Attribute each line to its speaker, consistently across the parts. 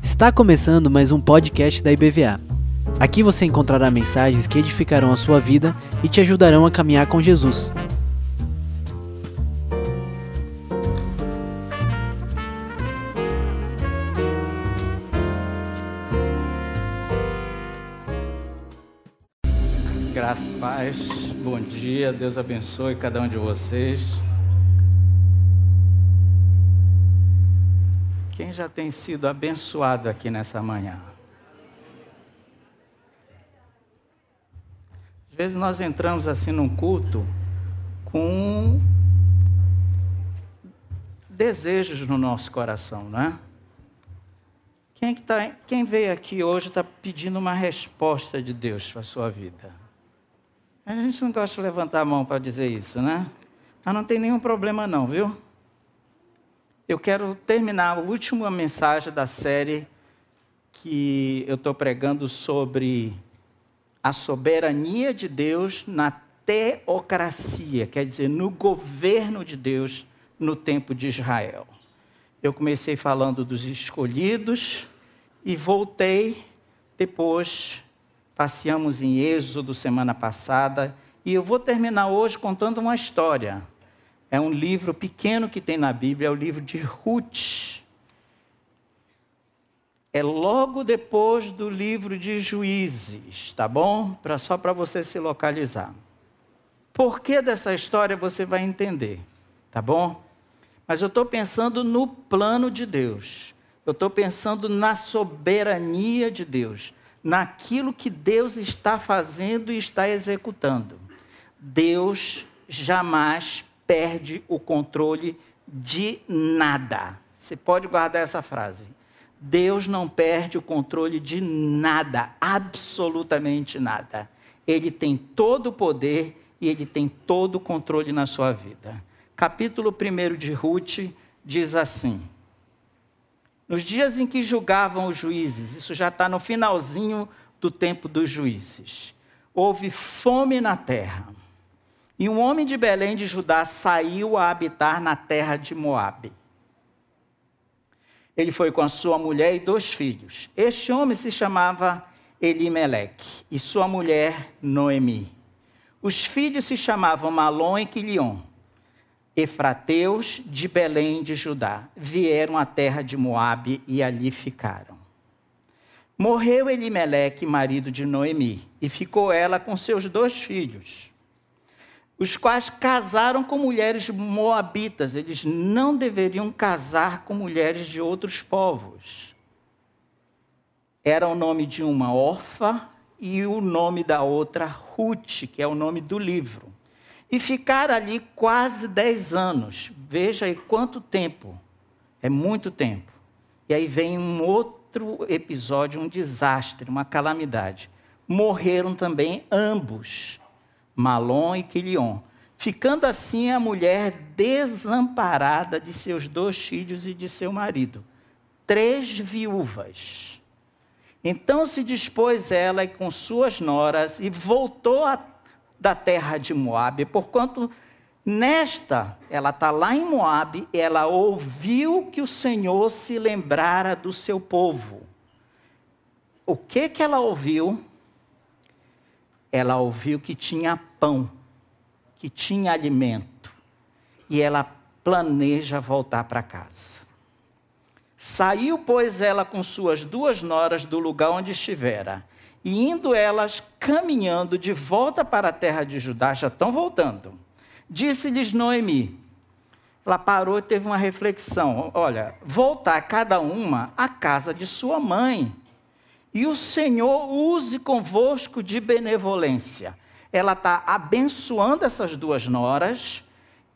Speaker 1: Está começando mais um podcast da IBVA. Aqui você encontrará mensagens que edificarão a sua vida e te ajudarão a caminhar com Jesus.
Speaker 2: Graça e paz, bom dia, Deus abençoe cada um de vocês. Quem já tem sido abençoado aqui nessa manhã? Às vezes nós entramos assim num culto com desejos no nosso coração, né? Quem, que tá, quem veio aqui hoje está pedindo uma resposta de Deus para a sua vida? A gente não gosta de levantar a mão para dizer isso, né? Mas não tem nenhum problema não, viu? Eu quero terminar a última mensagem da série que eu estou pregando sobre a soberania de Deus na teocracia, quer dizer, no governo de Deus no tempo de Israel. Eu comecei falando dos escolhidos e voltei depois passeamos em Êxodo semana passada e eu vou terminar hoje contando uma história. É um livro pequeno que tem na Bíblia, é o livro de Ruth. É logo depois do livro de Juízes, tá bom? Pra, só para você se localizar. Por que dessa história você vai entender, tá bom? Mas eu estou pensando no plano de Deus. Eu estou pensando na soberania de Deus naquilo que Deus está fazendo e está executando. Deus jamais perde o controle de nada. Você pode guardar essa frase. Deus não perde o controle de nada, absolutamente nada. Ele tem todo o poder e ele tem todo o controle na sua vida. Capítulo 1 de Ruth diz assim: nos dias em que julgavam os juízes, isso já está no finalzinho do tempo dos juízes, houve fome na terra. E um homem de Belém de Judá saiu a habitar na terra de Moabe. Ele foi com a sua mulher e dois filhos. Este homem se chamava Elimeleque e sua mulher Noemi. Os filhos se chamavam Malom e Quilion efrateus de Belém de Judá vieram à terra de Moabe e ali ficaram. Morreu Elimeleque, marido de Noemi, e ficou ela com seus dois filhos, os quais casaram com mulheres moabitas. Eles não deveriam casar com mulheres de outros povos. Era o nome de uma órfã e o nome da outra Ruth, que é o nome do livro. E ficar ali quase 10 anos. Veja aí quanto tempo. É muito tempo. E aí vem um outro episódio, um desastre, uma calamidade. Morreram também ambos, Malom e Quilion. Ficando assim a mulher desamparada de seus dois filhos e de seu marido. Três viúvas. Então se dispôs ela com suas noras e voltou a da terra de Moabe, porquanto nesta, ela está lá em Moabe, ela ouviu que o Senhor se lembrara do seu povo. O que que ela ouviu? Ela ouviu que tinha pão, que tinha alimento, e ela planeja voltar para casa. Saiu, pois, ela com suas duas noras do lugar onde estivera, e indo elas caminhando de volta para a terra de Judá, já estão voltando. Disse-lhes Noemi, ela parou e teve uma reflexão: olha, voltar cada uma à casa de sua mãe, e o Senhor use convosco de benevolência. Ela está abençoando essas duas noras,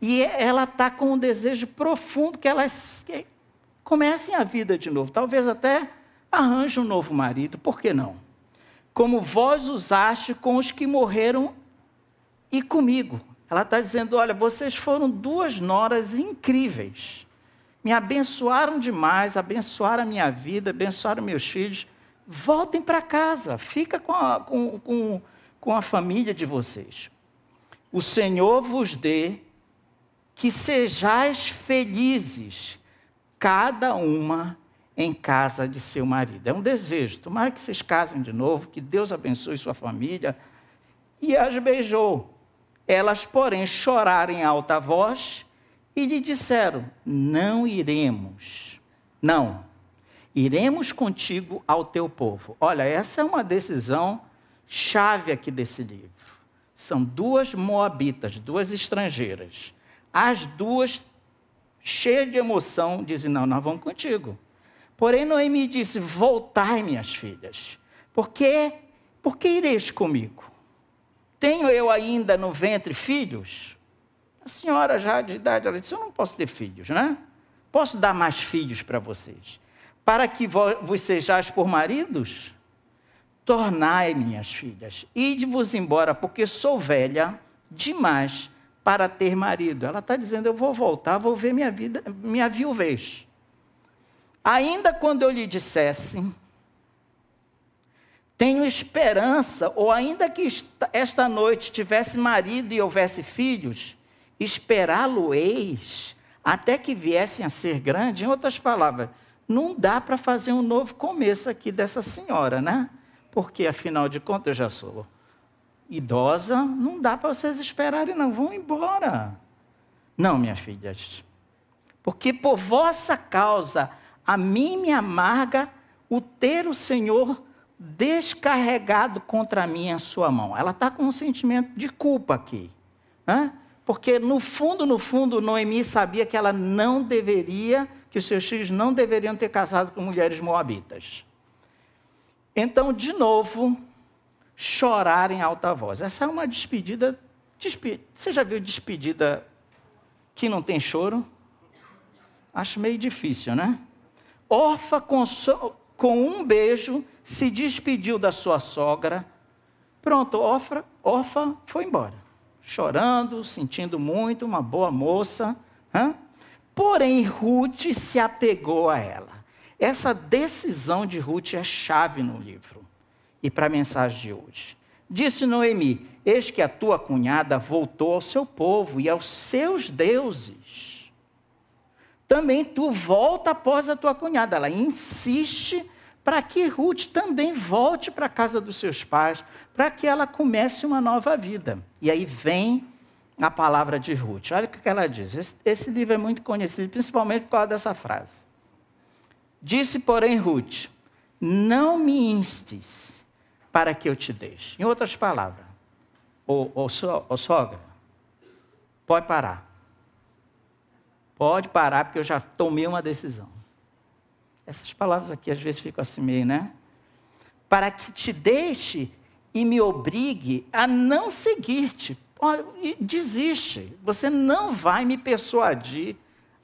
Speaker 2: e ela está com um desejo profundo que elas comecem a vida de novo, talvez até arranje um novo marido, por que não? como vós usaste com os que morreram e comigo. Ela está dizendo: olha, vocês foram duas noras incríveis. Me abençoaram demais, abençoaram a minha vida, abençoaram meus filhos. Voltem para casa, fica com a, com, com, com a família de vocês. O Senhor vos dê que sejais felizes, cada uma em casa de seu marido. É um desejo. Tomara que vocês casem de novo, que Deus abençoe sua família. E as beijou. Elas, porém, choraram em alta voz e lhe disseram: Não iremos. Não. Iremos contigo ao teu povo. Olha, essa é uma decisão chave aqui desse livro. São duas moabitas, duas estrangeiras. As duas, cheias de emoção, dizem: Não, nós vamos contigo. Porém, Noemi disse: Voltai, minhas filhas, porque, porque ireis comigo? Tenho eu ainda no ventre filhos? A senhora já de idade, ela disse: Eu não posso ter filhos, né? Posso dar mais filhos para vocês. Para que vos sejais por maridos? Tornai, minhas filhas, ide-vos embora, porque sou velha demais para ter marido. Ela está dizendo: Eu vou voltar, vou ver minha vida, minha viuvez. Ainda quando eu lhe dissesse, tenho esperança, ou ainda que esta noite tivesse marido e houvesse filhos, esperá-lo-eis até que viessem a ser grandes. Em outras palavras, não dá para fazer um novo começo aqui dessa senhora, né? Porque afinal de contas eu já sou idosa, não dá para vocês esperarem, não, vão embora. Não, minhas filhas, porque por vossa causa a mim me amarga o ter o Senhor descarregado contra mim a sua mão. Ela está com um sentimento de culpa aqui. Né? Porque no fundo, no fundo, Noemi sabia que ela não deveria, que seus filhos não deveriam ter casado com mulheres moabitas. Então, de novo, chorar em alta voz. Essa é uma despedida. Despe... Você já viu despedida que não tem choro? Acho meio difícil, né? Orfa, com, so, com um beijo, se despediu da sua sogra. Pronto, Orfa, Orfa foi embora. Chorando, sentindo muito, uma boa moça. Hã? Porém, Ruth se apegou a ela. Essa decisão de Ruth é chave no livro e para a mensagem de hoje. Disse Noemi: Eis que a tua cunhada voltou ao seu povo e aos seus deuses também tu volta após a tua cunhada. Ela insiste para que Ruth também volte para a casa dos seus pais, para que ela comece uma nova vida. E aí vem a palavra de Ruth. Olha o que ela diz. Esse, livro é muito conhecido, principalmente por causa dessa frase. Disse, porém, Ruth: Não me instes para que eu te deixe. Em outras palavras, ô, ô, ô sogra, pode parar. Pode parar, porque eu já tomei uma decisão. Essas palavras aqui às vezes ficam assim meio, né? Para que te deixe e me obrigue a não seguir-te. Desiste. Você não vai me persuadir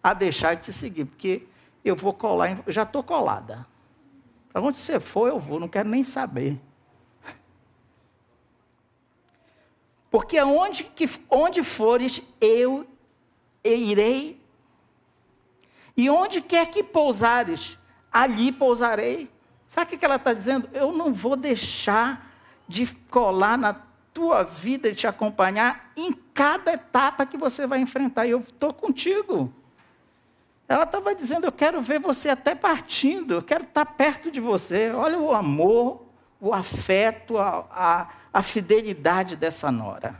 Speaker 2: a deixar de te seguir, porque eu vou colar, já estou colada. Para onde você for, eu vou, não quero nem saber. Porque aonde que, onde fores, eu irei e onde quer que pousares, ali pousarei. Sabe o que ela está dizendo? Eu não vou deixar de colar na tua vida e te acompanhar em cada etapa que você vai enfrentar. E eu estou contigo. Ela estava dizendo: Eu quero ver você até partindo, eu quero estar perto de você. Olha o amor, o afeto, a, a, a fidelidade dessa nora.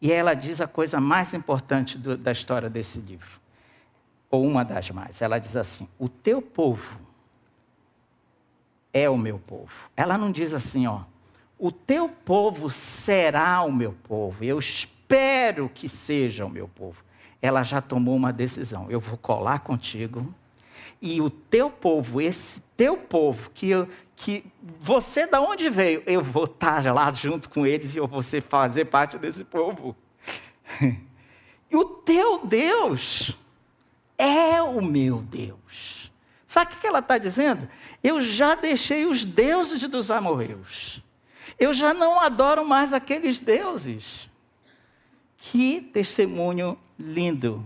Speaker 2: E ela diz a coisa mais importante do, da história desse livro, ou uma das mais. Ela diz assim: O teu povo é o meu povo. Ela não diz assim, ó. O teu povo será o meu povo. Eu espero que seja o meu povo. Ela já tomou uma decisão. Eu vou colar contigo. E o teu povo, esse teu povo, que, eu, que você da onde veio, eu vou estar lá junto com eles e eu vou fazer parte desse povo. E o teu Deus é o meu Deus. Sabe o que ela está dizendo? Eu já deixei os deuses dos amorreus. Eu já não adoro mais aqueles deuses. Que testemunho lindo.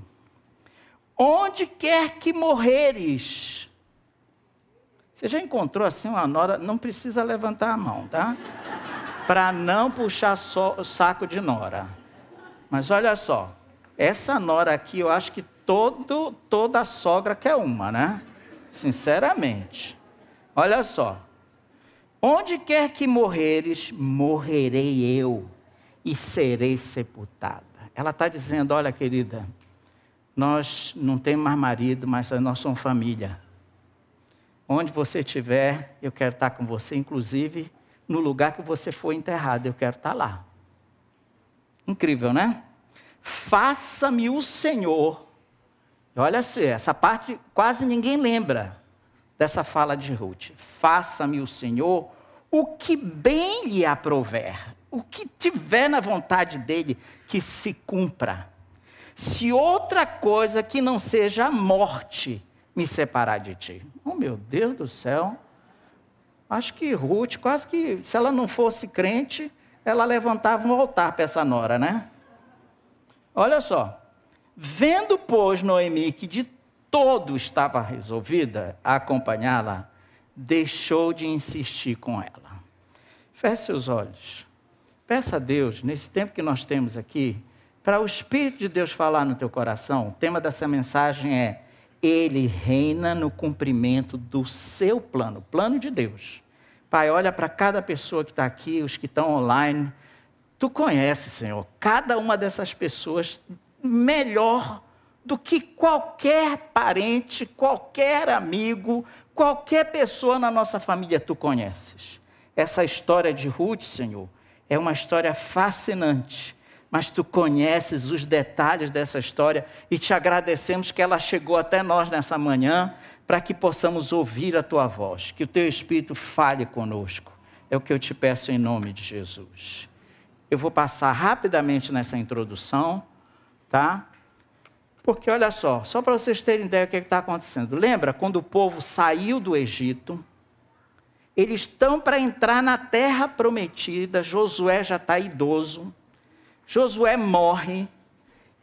Speaker 2: Onde quer que morreres, você já encontrou assim uma nora? Não precisa levantar a mão, tá? Para não puxar o saco de nora. Mas olha só, essa nora aqui, eu acho que todo, toda sogra quer uma, né? Sinceramente. Olha só. Onde quer que morreres, morrerei eu e serei sepultada. Ela está dizendo: olha, querida, nós não temos mais marido, mas nós somos família. Onde você estiver, eu quero estar com você, inclusive no lugar que você foi enterrado, eu quero estar lá. Incrível, né? Faça-me o Senhor. Olha essa parte quase ninguém lembra dessa fala de Ruth. Faça-me o Senhor o que bem lhe aprover, o que tiver na vontade dele, que se cumpra. Se outra coisa que não seja a morte me separar de ti. Oh, meu Deus do céu. Acho que Ruth, quase que, se ela não fosse crente, ela levantava um altar para essa nora, né? Olha só. Vendo, pois, Noemi que de todo estava resolvida a acompanhá-la, deixou de insistir com ela. Feche seus olhos. Peça a Deus, nesse tempo que nós temos aqui, para o Espírito de Deus falar no teu coração. O tema dessa mensagem é: Ele reina no cumprimento do seu plano, plano de Deus. Pai, olha para cada pessoa que está aqui, os que estão online. Tu conheces, Senhor, cada uma dessas pessoas melhor do que qualquer parente, qualquer amigo, qualquer pessoa na nossa família tu conheces. Essa história de Ruth, Senhor, é uma história fascinante, mas tu conheces os detalhes dessa história e te agradecemos que ela chegou até nós nessa manhã para que possamos ouvir a tua voz, que o teu Espírito fale conosco. É o que eu te peço em nome de Jesus. Eu vou passar rapidamente nessa introdução, tá? Porque olha só, só para vocês terem ideia do que está acontecendo. Lembra quando o povo saiu do Egito? Eles estão para entrar na terra prometida. Josué já está idoso. Josué morre.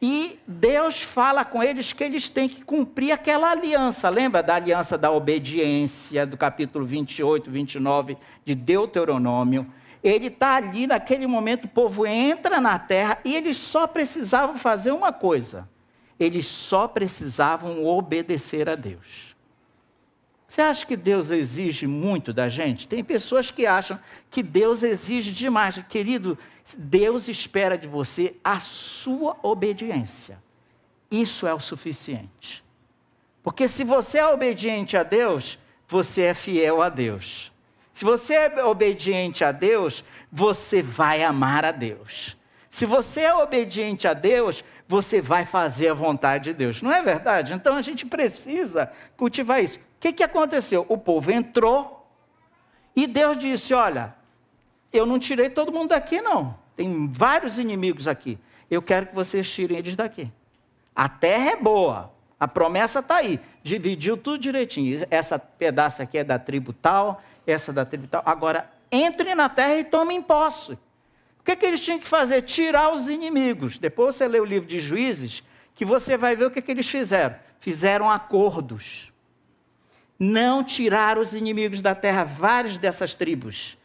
Speaker 2: E Deus fala com eles que eles têm que cumprir aquela aliança. Lembra da aliança da obediência, do capítulo 28, 29 de Deuteronômio? Ele está ali, naquele momento, o povo entra na terra e eles só precisavam fazer uma coisa: eles só precisavam obedecer a Deus. Você acha que Deus exige muito da gente? Tem pessoas que acham que Deus exige demais. Querido, Deus espera de você a sua obediência. Isso é o suficiente. Porque se você é obediente a Deus, você é fiel a Deus. Se você é obediente a Deus, você vai amar a Deus. Se você é obediente a Deus, você vai fazer a vontade de Deus. Não é verdade? Então a gente precisa cultivar isso. O que, que aconteceu? O povo entrou e Deus disse: Olha, eu não tirei todo mundo daqui, não. Tem vários inimigos aqui. Eu quero que vocês tirem eles daqui. A terra é boa. A promessa está aí. Dividiu tudo direitinho. Essa pedaço aqui é da tribo tal, essa da tribo tal. Agora, entre na terra e tomem posse. O que, que eles tinham que fazer? Tirar os inimigos. Depois você lê o livro de Juízes, que você vai ver o que, que eles fizeram. Fizeram acordos. Não tiraram os inimigos da terra, várias dessas tribos.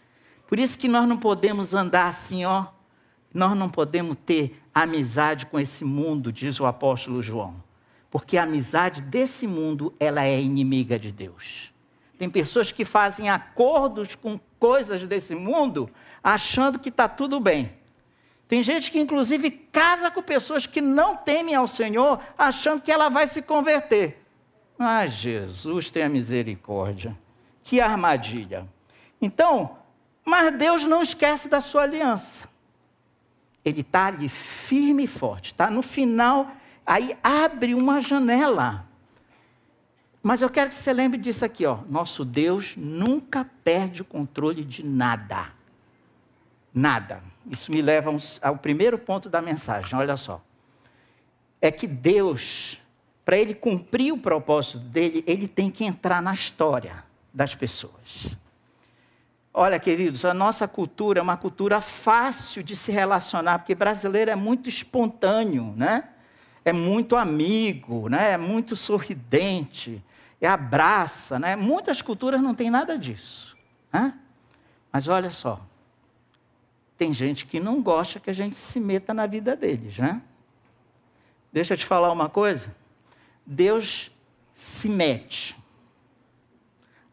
Speaker 2: Por isso que nós não podemos andar assim, ó, nós não podemos ter amizade com esse mundo, diz o apóstolo João. Porque a amizade desse mundo, ela é inimiga de Deus. Tem pessoas que fazem acordos com coisas desse mundo, achando que está tudo bem. Tem gente que, inclusive, casa com pessoas que não temem ao Senhor, achando que ela vai se converter. Ah, Jesus, tenha misericórdia. Que armadilha. Então, mas Deus não esquece da sua aliança ele está ali firme e forte, está no final, aí abre uma janela. Mas eu quero que você lembre disso aqui, ó. Nosso Deus nunca perde o controle de nada. Nada. Isso me leva ao primeiro ponto da mensagem, olha só. É que Deus, para ele cumprir o propósito dele, ele tem que entrar na história das pessoas. Olha, queridos, a nossa cultura é uma cultura fácil de se relacionar, porque brasileiro é muito espontâneo, né? É muito amigo, né? É muito sorridente, é abraça, né? Muitas culturas não têm nada disso, né? Mas olha só, tem gente que não gosta que a gente se meta na vida deles, né? Deixa eu te falar uma coisa. Deus se mete.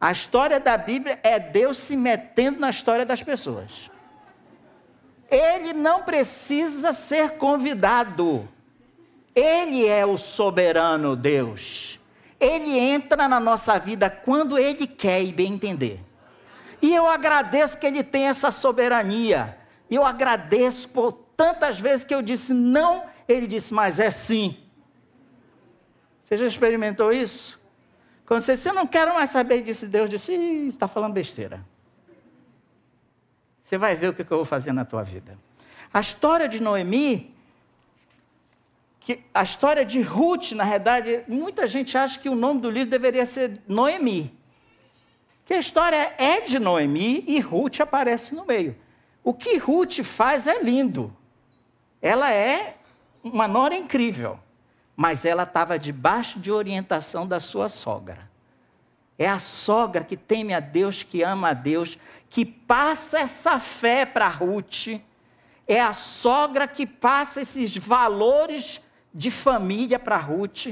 Speaker 2: A história da Bíblia é Deus se metendo na história das pessoas. Ele não precisa ser convidado. Ele é o soberano Deus. Ele entra na nossa vida quando ele quer e bem entender. E eu agradeço que ele tem essa soberania. Eu agradeço por tantas vezes que eu disse não, ele disse, mas é sim. Você já experimentou isso? Quando você, você não quer mais saber disso, Deus disse, está falando besteira. Você vai ver o que eu vou fazer na tua vida. A história de Noemi, que a história de Ruth, na verdade, muita gente acha que o nome do livro deveria ser Noemi. Que a história é de Noemi e Ruth aparece no meio. O que Ruth faz é lindo. Ela é uma nora incrível, mas ela estava debaixo de orientação da sua sogra. É a sogra que teme a Deus, que ama a Deus, que passa essa fé para Ruth. É a sogra que passa esses valores de família para Ruth.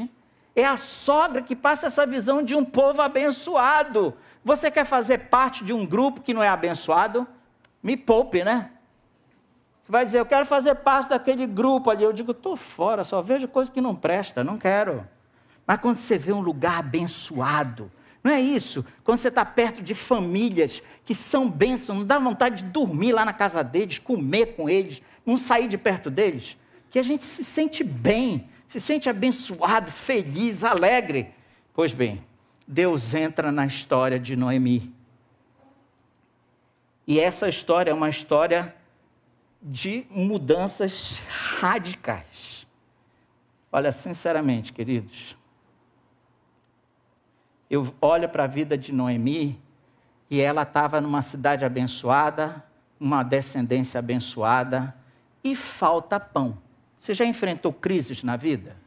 Speaker 2: É a sogra que passa essa visão de um povo abençoado. Você quer fazer parte de um grupo que não é abençoado? Me poupe, né? Você vai dizer, eu quero fazer parte daquele grupo ali. Eu digo, estou fora, só vejo coisa que não presta, não quero. Mas quando você vê um lugar abençoado, não é isso? Quando você está perto de famílias que são bênçãos, não dá vontade de dormir lá na casa deles, comer com eles, não sair de perto deles, que a gente se sente bem, se sente abençoado, feliz, alegre. Pois bem, Deus entra na história de Noemi. E essa história é uma história de mudanças radicais. Olha, sinceramente, queridos, eu olho para a vida de Noemi e ela estava numa cidade abençoada, uma descendência abençoada e falta pão. Você já enfrentou crises na vida?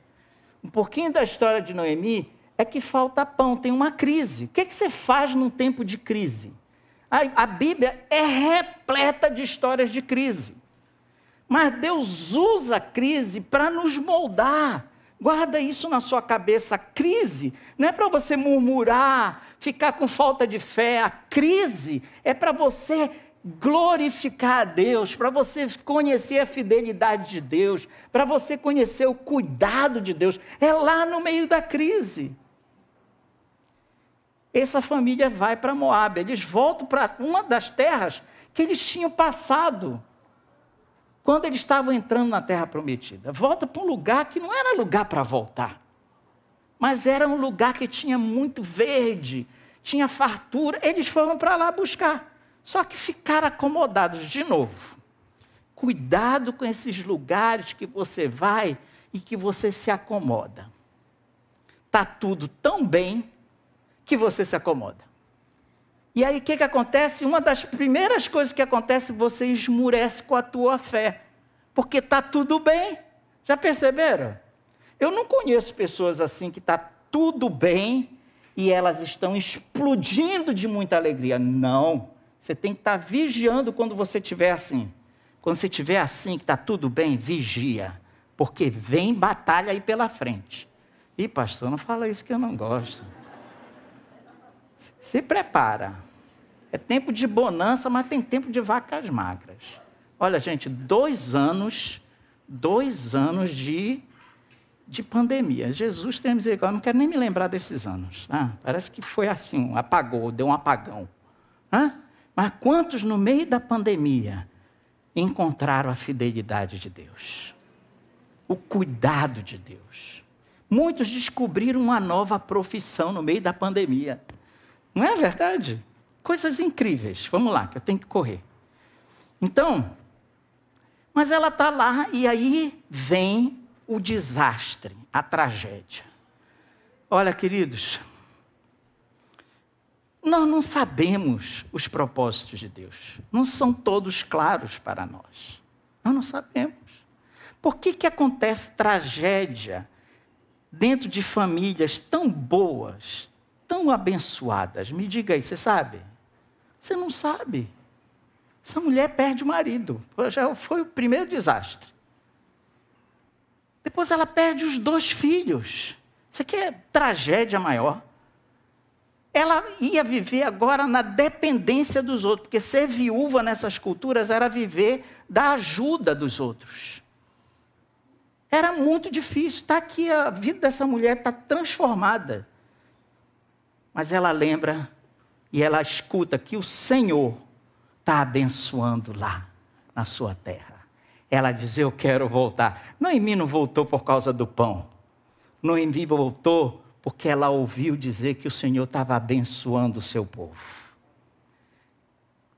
Speaker 2: Um pouquinho da história de Noemi é que falta pão, tem uma crise. O que, é que você faz num tempo de crise? A, a Bíblia é repleta de histórias de crise. Mas Deus usa a crise para nos moldar. Guarda isso na sua cabeça. A crise não é para você murmurar, ficar com falta de fé. A crise é para você glorificar a Deus, para você conhecer a fidelidade de Deus, para você conhecer o cuidado de Deus. É lá no meio da crise. Essa família vai para Moab, eles voltam para uma das terras que eles tinham passado quando eles estavam entrando na terra prometida. Volta para um lugar que não era lugar para voltar, mas era um lugar que tinha muito verde, tinha fartura. Eles foram para lá buscar, só que ficaram acomodados de novo. Cuidado com esses lugares que você vai e que você se acomoda. Tá tudo tão bem que você se acomoda. E aí o que, que acontece? Uma das primeiras coisas que acontece, você esmurece com a tua fé. Porque está tudo bem. Já perceberam? Eu não conheço pessoas assim que está tudo bem e elas estão explodindo de muita alegria. Não. Você tem que estar tá vigiando quando você estiver assim. Quando você estiver assim, que está tudo bem, vigia. Porque vem batalha aí pela frente. Ih, pastor, não fala isso que eu não gosto. Se prepara. É tempo de bonança, mas tem tempo de vacas magras. Olha, gente, dois anos, dois anos de, de pandemia. Jesus tem misericórdia, não quero nem me lembrar desses anos. Ah, parece que foi assim, apagou, deu um apagão. Ah, mas quantos no meio da pandemia encontraram a fidelidade de Deus? O cuidado de Deus. Muitos descobriram uma nova profissão no meio da pandemia. Não é verdade? Coisas incríveis. Vamos lá, que eu tenho que correr. Então, mas ela está lá e aí vem o desastre, a tragédia. Olha, queridos, nós não sabemos os propósitos de Deus. Não são todos claros para nós. Nós não sabemos. Por que, que acontece tragédia dentro de famílias tão boas, tão abençoadas? Me diga aí, você sabe? Você não sabe. Essa mulher perde o marido. Já foi o primeiro desastre. Depois ela perde os dois filhos. Isso aqui é tragédia maior. Ela ia viver agora na dependência dos outros, porque ser viúva nessas culturas era viver da ajuda dos outros. Era muito difícil. Está aqui, a vida dessa mulher está transformada. Mas ela lembra e ela escuta que o Senhor está abençoando lá na sua terra. Ela diz: Eu quero voltar. Noemi não voltou por causa do pão. Noemi voltou porque ela ouviu dizer que o Senhor estava abençoando o seu povo.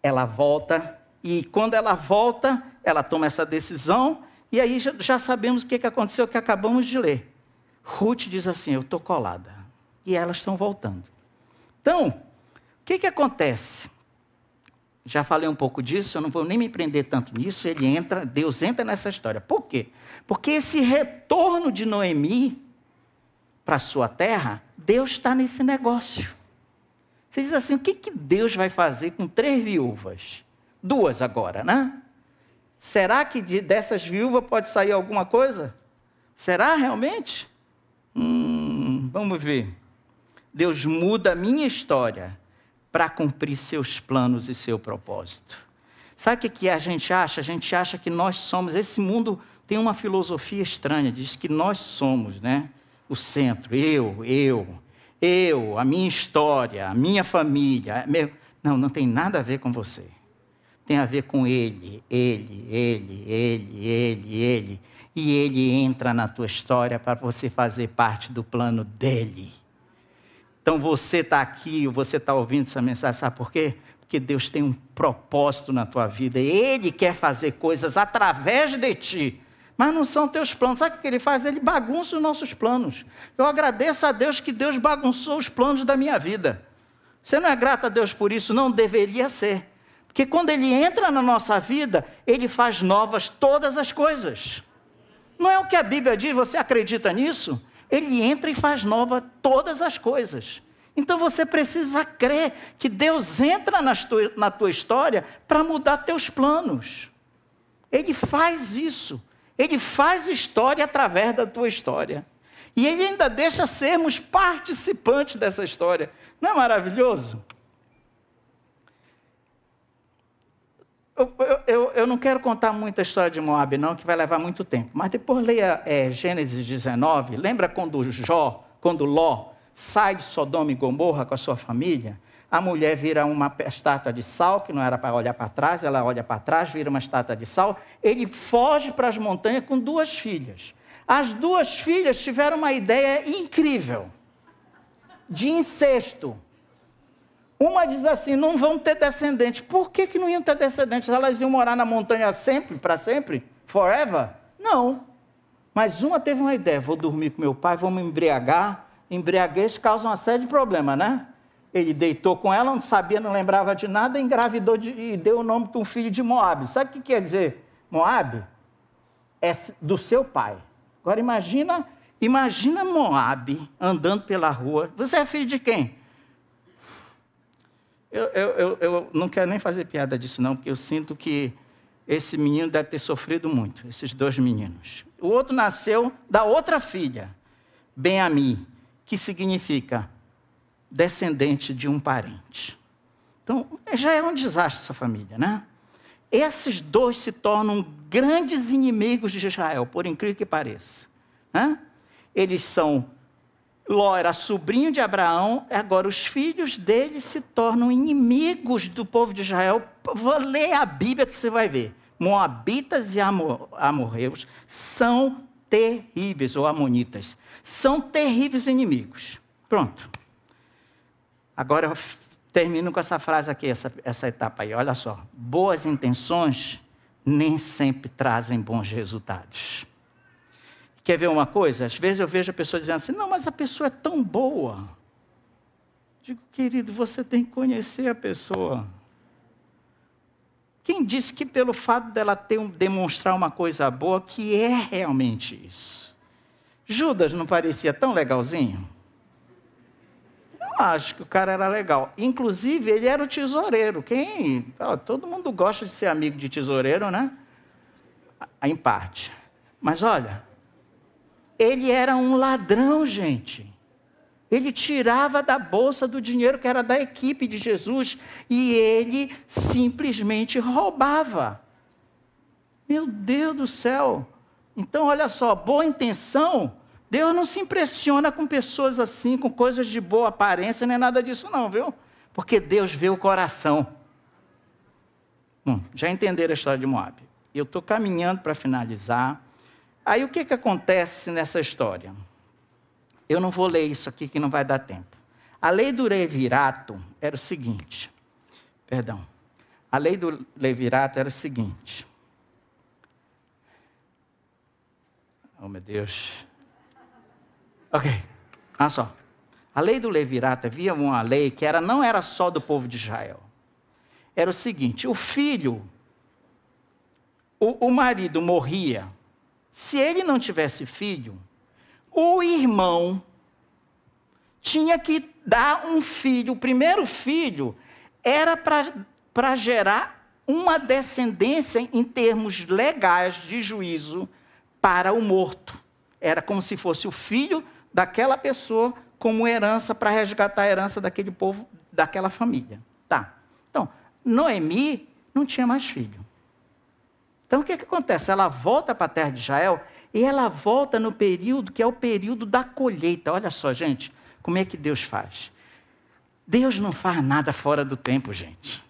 Speaker 2: Ela volta, e quando ela volta, ela toma essa decisão, e aí já, sabemos o que, que aconteceu, que acabamos de ler. Ruth diz assim: Eu estou colada. E elas estão voltando. Então, o que, que acontece? Já falei um pouco disso, eu não vou nem me prender tanto nisso. Ele entra, Deus entra nessa história. Por quê? Porque esse retorno de Noemi para a sua terra, Deus está nesse negócio. Você diz assim: o que, que Deus vai fazer com três viúvas? Duas agora, né? Será que de, dessas viúvas pode sair alguma coisa? Será realmente? Hum, vamos ver. Deus muda a minha história para cumprir seus planos e seu propósito. Sabe o que a gente acha? A gente acha que nós somos. Esse mundo tem uma filosofia estranha, diz que nós somos, né? O centro, eu, eu, eu, a minha história, a minha família. Meu... Não, não tem nada a ver com você. Tem a ver com ele, ele, ele, ele, ele, ele. E ele entra na tua história para você fazer parte do plano dele. Então você está aqui, você está ouvindo essa mensagem, sabe por quê? Porque Deus tem um propósito na tua vida. Ele quer fazer coisas através de ti. Mas não são teus planos. Sabe o que ele faz? Ele bagunça os nossos planos. Eu agradeço a Deus que Deus bagunçou os planos da minha vida. Você não é grato a Deus por isso? Não deveria ser. Porque quando Ele entra na nossa vida, Ele faz novas todas as coisas. Não é o que a Bíblia diz, você acredita nisso? Ele entra e faz nova todas as coisas. Então você precisa crer que Deus entra na tua história para mudar teus planos. Ele faz isso. Ele faz história através da tua história. E ele ainda deixa sermos participantes dessa história. Não é maravilhoso? Eu, eu, eu, não quero contar muita história de Moab, não, que vai levar muito tempo. Mas depois leia é, Gênesis 19. Lembra quando Jó, quando Ló sai de Sodoma e Gomorra com a sua família? A mulher vira uma estátua de sal, que não era para olhar para trás, ela olha para trás, vira uma estátua de sal. Ele foge para as montanhas com duas filhas. As duas filhas tiveram uma ideia incrível de incesto. Uma diz assim: não vão ter descendentes. Por que, que não iam ter descendentes? Elas iam morar na montanha sempre, para sempre? Forever? Não. Mas uma teve uma ideia: vou dormir com meu pai, vou me embriagar. Embriaguez causa uma série de problemas, né? Ele deitou com ela, não sabia, não lembrava de nada, engravidou de, e deu o nome para um filho de Moab. Sabe o que quer dizer? Moab é do seu pai. Agora imagina, imagina Moab andando pela rua. Você é filho de quem? Eu, eu, eu, eu, não quero nem fazer piada disso, não, porque eu sinto que esse menino deve ter sofrido muito, esses dois meninos. O outro nasceu da outra filha, Ben-Ami, que significa descendente de um parente. Então, já é um desastre essa família, né? Esses dois se tornam grandes inimigos de Israel, por incrível que pareça. Né? Eles são Ló era sobrinho de Abraão, agora os filhos dele se tornam inimigos do povo de Israel. Vou ler a Bíblia que você vai ver. Moabitas e amor, amorreus são terríveis, ou amonitas, são terríveis inimigos. Pronto. Agora eu termino com essa frase aqui, essa, essa etapa aí. Olha só. Boas intenções nem sempre trazem bons resultados. Quer ver uma coisa? Às vezes eu vejo a pessoa dizendo assim: não, mas a pessoa é tão boa. Digo, querido, você tem que conhecer a pessoa. Quem disse que pelo fato dela ter um, demonstrar uma coisa boa, que é realmente isso? Judas não parecia tão legalzinho? Acho que o cara era legal. Inclusive, ele era o tesoureiro. Quem. todo mundo gosta de ser amigo de tesoureiro, né? Em parte. Mas olha, ele era um ladrão, gente. Ele tirava da bolsa do dinheiro que era da equipe de Jesus e ele simplesmente roubava. Meu Deus do céu! Então, olha só, boa intenção Deus não se impressiona com pessoas assim, com coisas de boa aparência, nem nada disso, não, viu? Porque Deus vê o coração. Bom, já entenderam a história de Moab. Eu estou caminhando para finalizar. Aí o que, que acontece nessa história? Eu não vou ler isso aqui que não vai dar tempo. A lei do levirato era o seguinte. Perdão. A lei do levirato era o seguinte. Oh, meu Deus. Ok, olha só. A lei do levirato havia uma lei que era, não era só do povo de Israel. Era o seguinte: o filho, o, o marido morria. Se ele não tivesse filho, o irmão tinha que dar um filho. O primeiro filho era para gerar uma descendência em termos legais de juízo para o morto. Era como se fosse o filho daquela pessoa como herança para resgatar a herança daquele povo, daquela família. Tá. Então, Noemi não tinha mais filho. Então, o que, que acontece? Ela volta para a terra de Israel e ela volta no período que é o período da colheita. Olha só, gente, como é que Deus faz. Deus não faz nada fora do tempo, gente.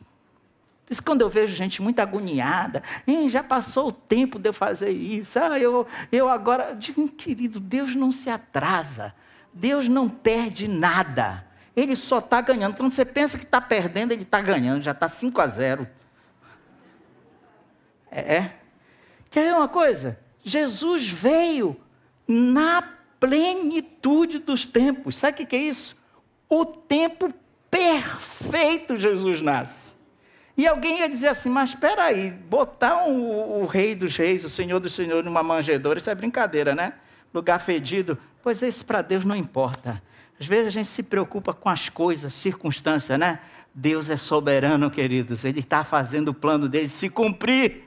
Speaker 2: Por isso, quando eu vejo gente muito agoniada, já passou o tempo de eu fazer isso, ah, eu, eu agora. Digo, querido, Deus não se atrasa, Deus não perde nada, Ele só está ganhando. Quando você pensa que está perdendo, Ele está ganhando, já está 5 a 0. É, é. Quer ver uma coisa? Jesus veio na plenitude dos tempos. Sabe o que é isso? O tempo perfeito Jesus nasce. E alguém ia dizer assim, mas espera aí, botar um, o rei dos reis, o senhor dos senhores numa manjedoura, isso é brincadeira, né? Lugar fedido. Pois esse para Deus não importa. Às vezes a gente se preocupa com as coisas, circunstâncias, né? Deus é soberano, queridos. Ele está fazendo o plano dele se cumprir.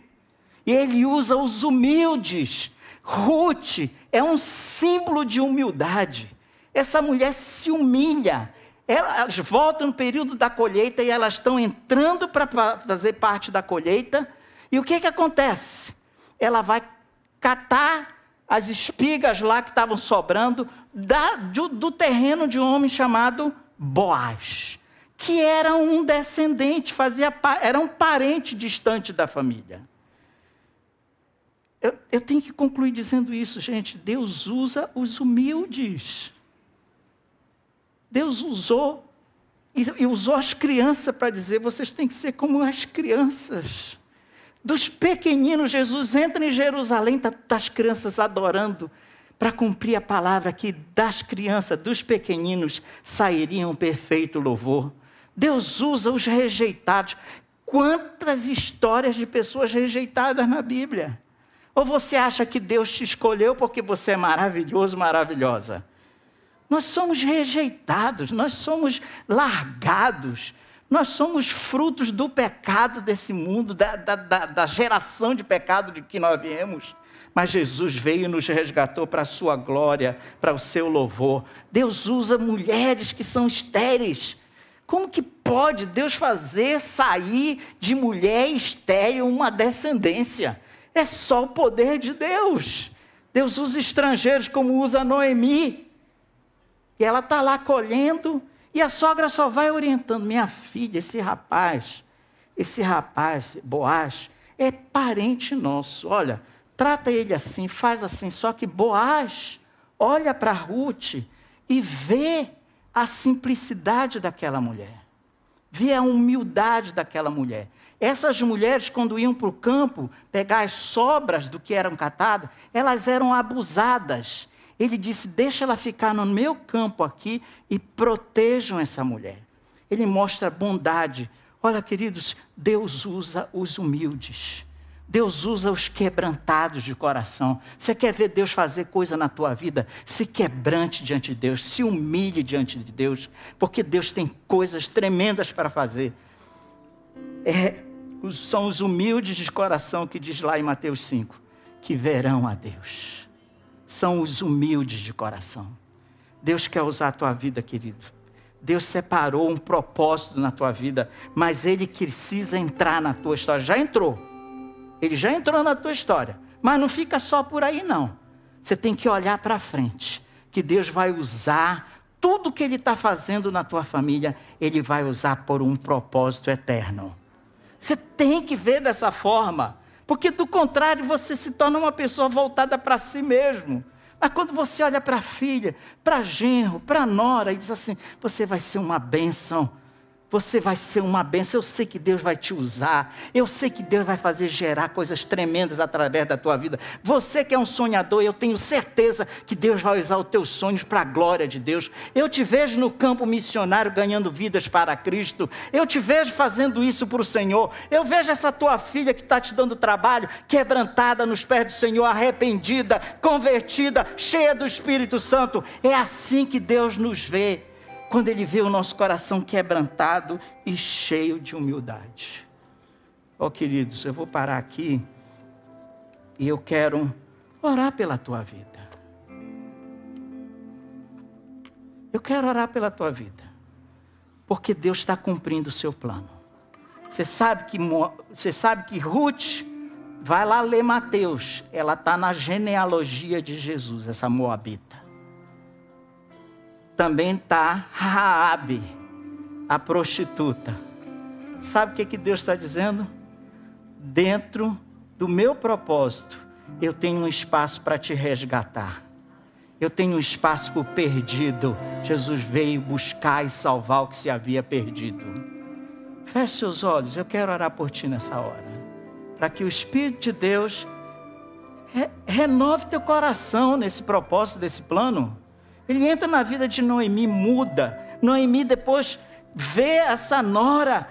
Speaker 2: E ele usa os humildes. Ruth é um símbolo de humildade. Essa mulher se humilha elas voltam no período da colheita e elas estão entrando para fazer parte da colheita. E o que, que acontece? Ela vai catar as espigas lá que estavam sobrando da, do, do terreno de um homem chamado Boaz, que era um descendente, fazia era um parente distante da família. Eu, eu tenho que concluir dizendo isso, gente. Deus usa os humildes. Deus usou e, usou as crianças para dizer: vocês têm que ser como as crianças. Dos pequeninos, Jesus entra em Jerusalém, está tá as crianças adorando, para cumprir a palavra que das crianças, dos pequeninos, sairia um perfeito louvor. Deus usa os rejeitados. Quantas histórias de pessoas rejeitadas na Bíblia? Ou você acha que Deus te escolheu porque você é maravilhoso, maravilhosa? Nós somos rejeitados, nós somos largados, nós somos frutos do pecado desse mundo, da, da, da, da geração de pecado de que nós viemos. Mas Jesus veio e nos resgatou para a sua glória, para o seu louvor. Deus usa mulheres que são estéreis. Como que pode Deus fazer sair de mulher estéril uma descendência? É só o poder de Deus. Deus usa estrangeiros como usa Noemi. E ela está lá colhendo, e a sogra só vai orientando: minha filha, esse rapaz, esse rapaz, Boaz, é parente nosso. Olha, trata ele assim, faz assim. Só que Boaz olha para Ruth e vê a simplicidade daquela mulher, vê a humildade daquela mulher. Essas mulheres, quando iam para o campo pegar as sobras do que eram catadas, elas eram abusadas. Ele disse: Deixa ela ficar no meu campo aqui e protejam essa mulher. Ele mostra bondade. Olha, queridos, Deus usa os humildes. Deus usa os quebrantados de coração. Você quer ver Deus fazer coisa na tua vida? Se quebrante diante de Deus, se humilhe diante de Deus, porque Deus tem coisas tremendas para fazer. É, são os humildes de coração que diz lá em Mateus 5, que verão a Deus. São os humildes de coração. Deus quer usar a tua vida, querido. Deus separou um propósito na tua vida, mas Ele precisa entrar na tua história. Já entrou ele já entrou na tua história. Mas não fica só por aí, não. Você tem que olhar para frente. Que Deus vai usar tudo que Ele está fazendo na tua família, Ele vai usar por um propósito eterno. Você tem que ver dessa forma. Porque do contrário, você se torna uma pessoa voltada para si mesmo. Mas quando você olha para a filha, para genro, para nora e diz assim: você vai ser uma bênção você vai ser uma bênção. Eu sei que Deus vai te usar. Eu sei que Deus vai fazer gerar coisas tremendas através da tua vida. Você que é um sonhador, eu tenho certeza que Deus vai usar os teus sonhos para a glória de Deus. Eu te vejo no campo missionário ganhando vidas para Cristo. Eu te vejo fazendo isso para o Senhor. Eu vejo essa tua filha que está te dando trabalho, quebrantada nos pés do Senhor, arrependida, convertida, cheia do Espírito Santo. É assim que Deus nos vê quando Ele vê o nosso coração quebrantado e cheio de humildade. Ó oh, queridos, eu vou parar aqui e eu quero orar pela tua vida. Eu quero orar pela tua vida, porque Deus está cumprindo o seu plano. Você sabe que você sabe que Ruth vai lá ler Mateus, ela está na genealogia de Jesus, essa moabita também está Raabe, a prostituta. Sabe o que, que Deus está dizendo? Dentro do meu propósito, eu tenho um espaço para te resgatar. Eu tenho um espaço para o perdido. Jesus veio buscar e salvar o que se havia perdido. Feche seus olhos, eu quero orar por ti nessa hora. Para que o Espírito de Deus re renove teu coração nesse propósito, desse plano. Ele entra na vida de Noemi, muda. Noemi depois vê essa nora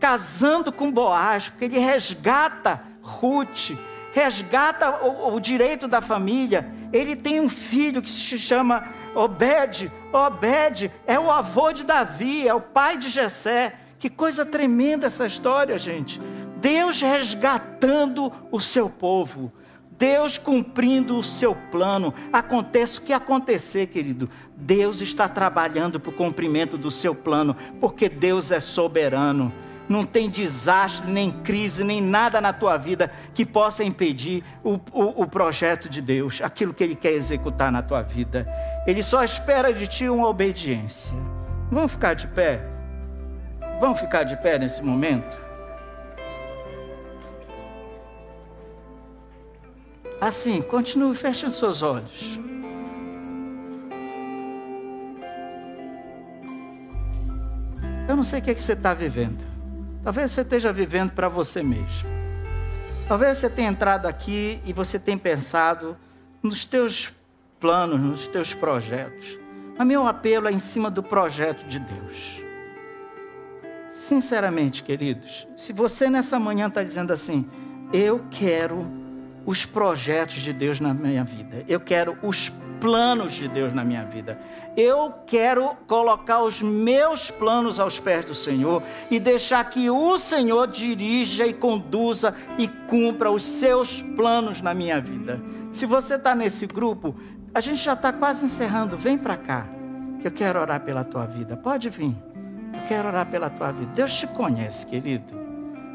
Speaker 2: casando com Boaz, porque ele resgata Ruth, resgata o, o direito da família. Ele tem um filho que se chama Obed. Obed é o avô de Davi, é o pai de Jessé. Que coisa tremenda essa história, gente. Deus resgatando o seu povo. Deus cumprindo o seu plano. Acontece o que acontecer, querido. Deus está trabalhando para o cumprimento do seu plano, porque Deus é soberano. Não tem desastre, nem crise, nem nada na tua vida que possa impedir o, o, o projeto de Deus, aquilo que Ele quer executar na tua vida. Ele só espera de ti uma obediência. Vamos ficar de pé? Vamos ficar de pé nesse momento? Assim, continue, feche os seus olhos. Eu não sei o que, é que você está vivendo. Talvez você esteja vivendo para você mesmo. Talvez você tenha entrado aqui e você tenha pensado nos teus planos, nos teus projetos. Mas meu apelo é em cima do projeto de Deus. Sinceramente, queridos, se você nessa manhã está dizendo assim, eu quero os projetos de Deus na minha vida. Eu quero os planos de Deus na minha vida. Eu quero colocar os meus planos aos pés do Senhor e deixar que o Senhor dirija e conduza e cumpra os seus planos na minha vida. Se você está nesse grupo, a gente já está quase encerrando. Vem para cá, que eu quero orar pela tua vida. Pode vir. Eu quero orar pela tua vida. Deus te conhece, querido.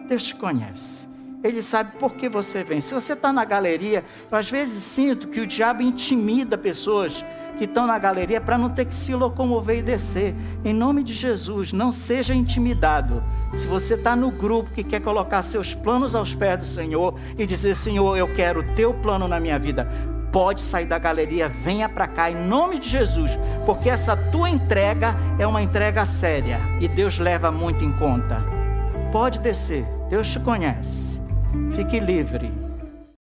Speaker 2: Deus te conhece. Ele sabe por que você vem. Se você está na galeria, eu às vezes sinto que o diabo intimida pessoas que estão na galeria para não ter que se locomover e descer. Em nome de Jesus, não seja intimidado. Se você está no grupo que quer colocar seus planos aos pés do Senhor e dizer: Senhor, eu quero o teu plano na minha vida, pode sair da galeria, venha para cá em nome de Jesus, porque essa tua entrega é uma entrega séria e Deus leva muito em conta. Pode descer, Deus te conhece. Fique livre.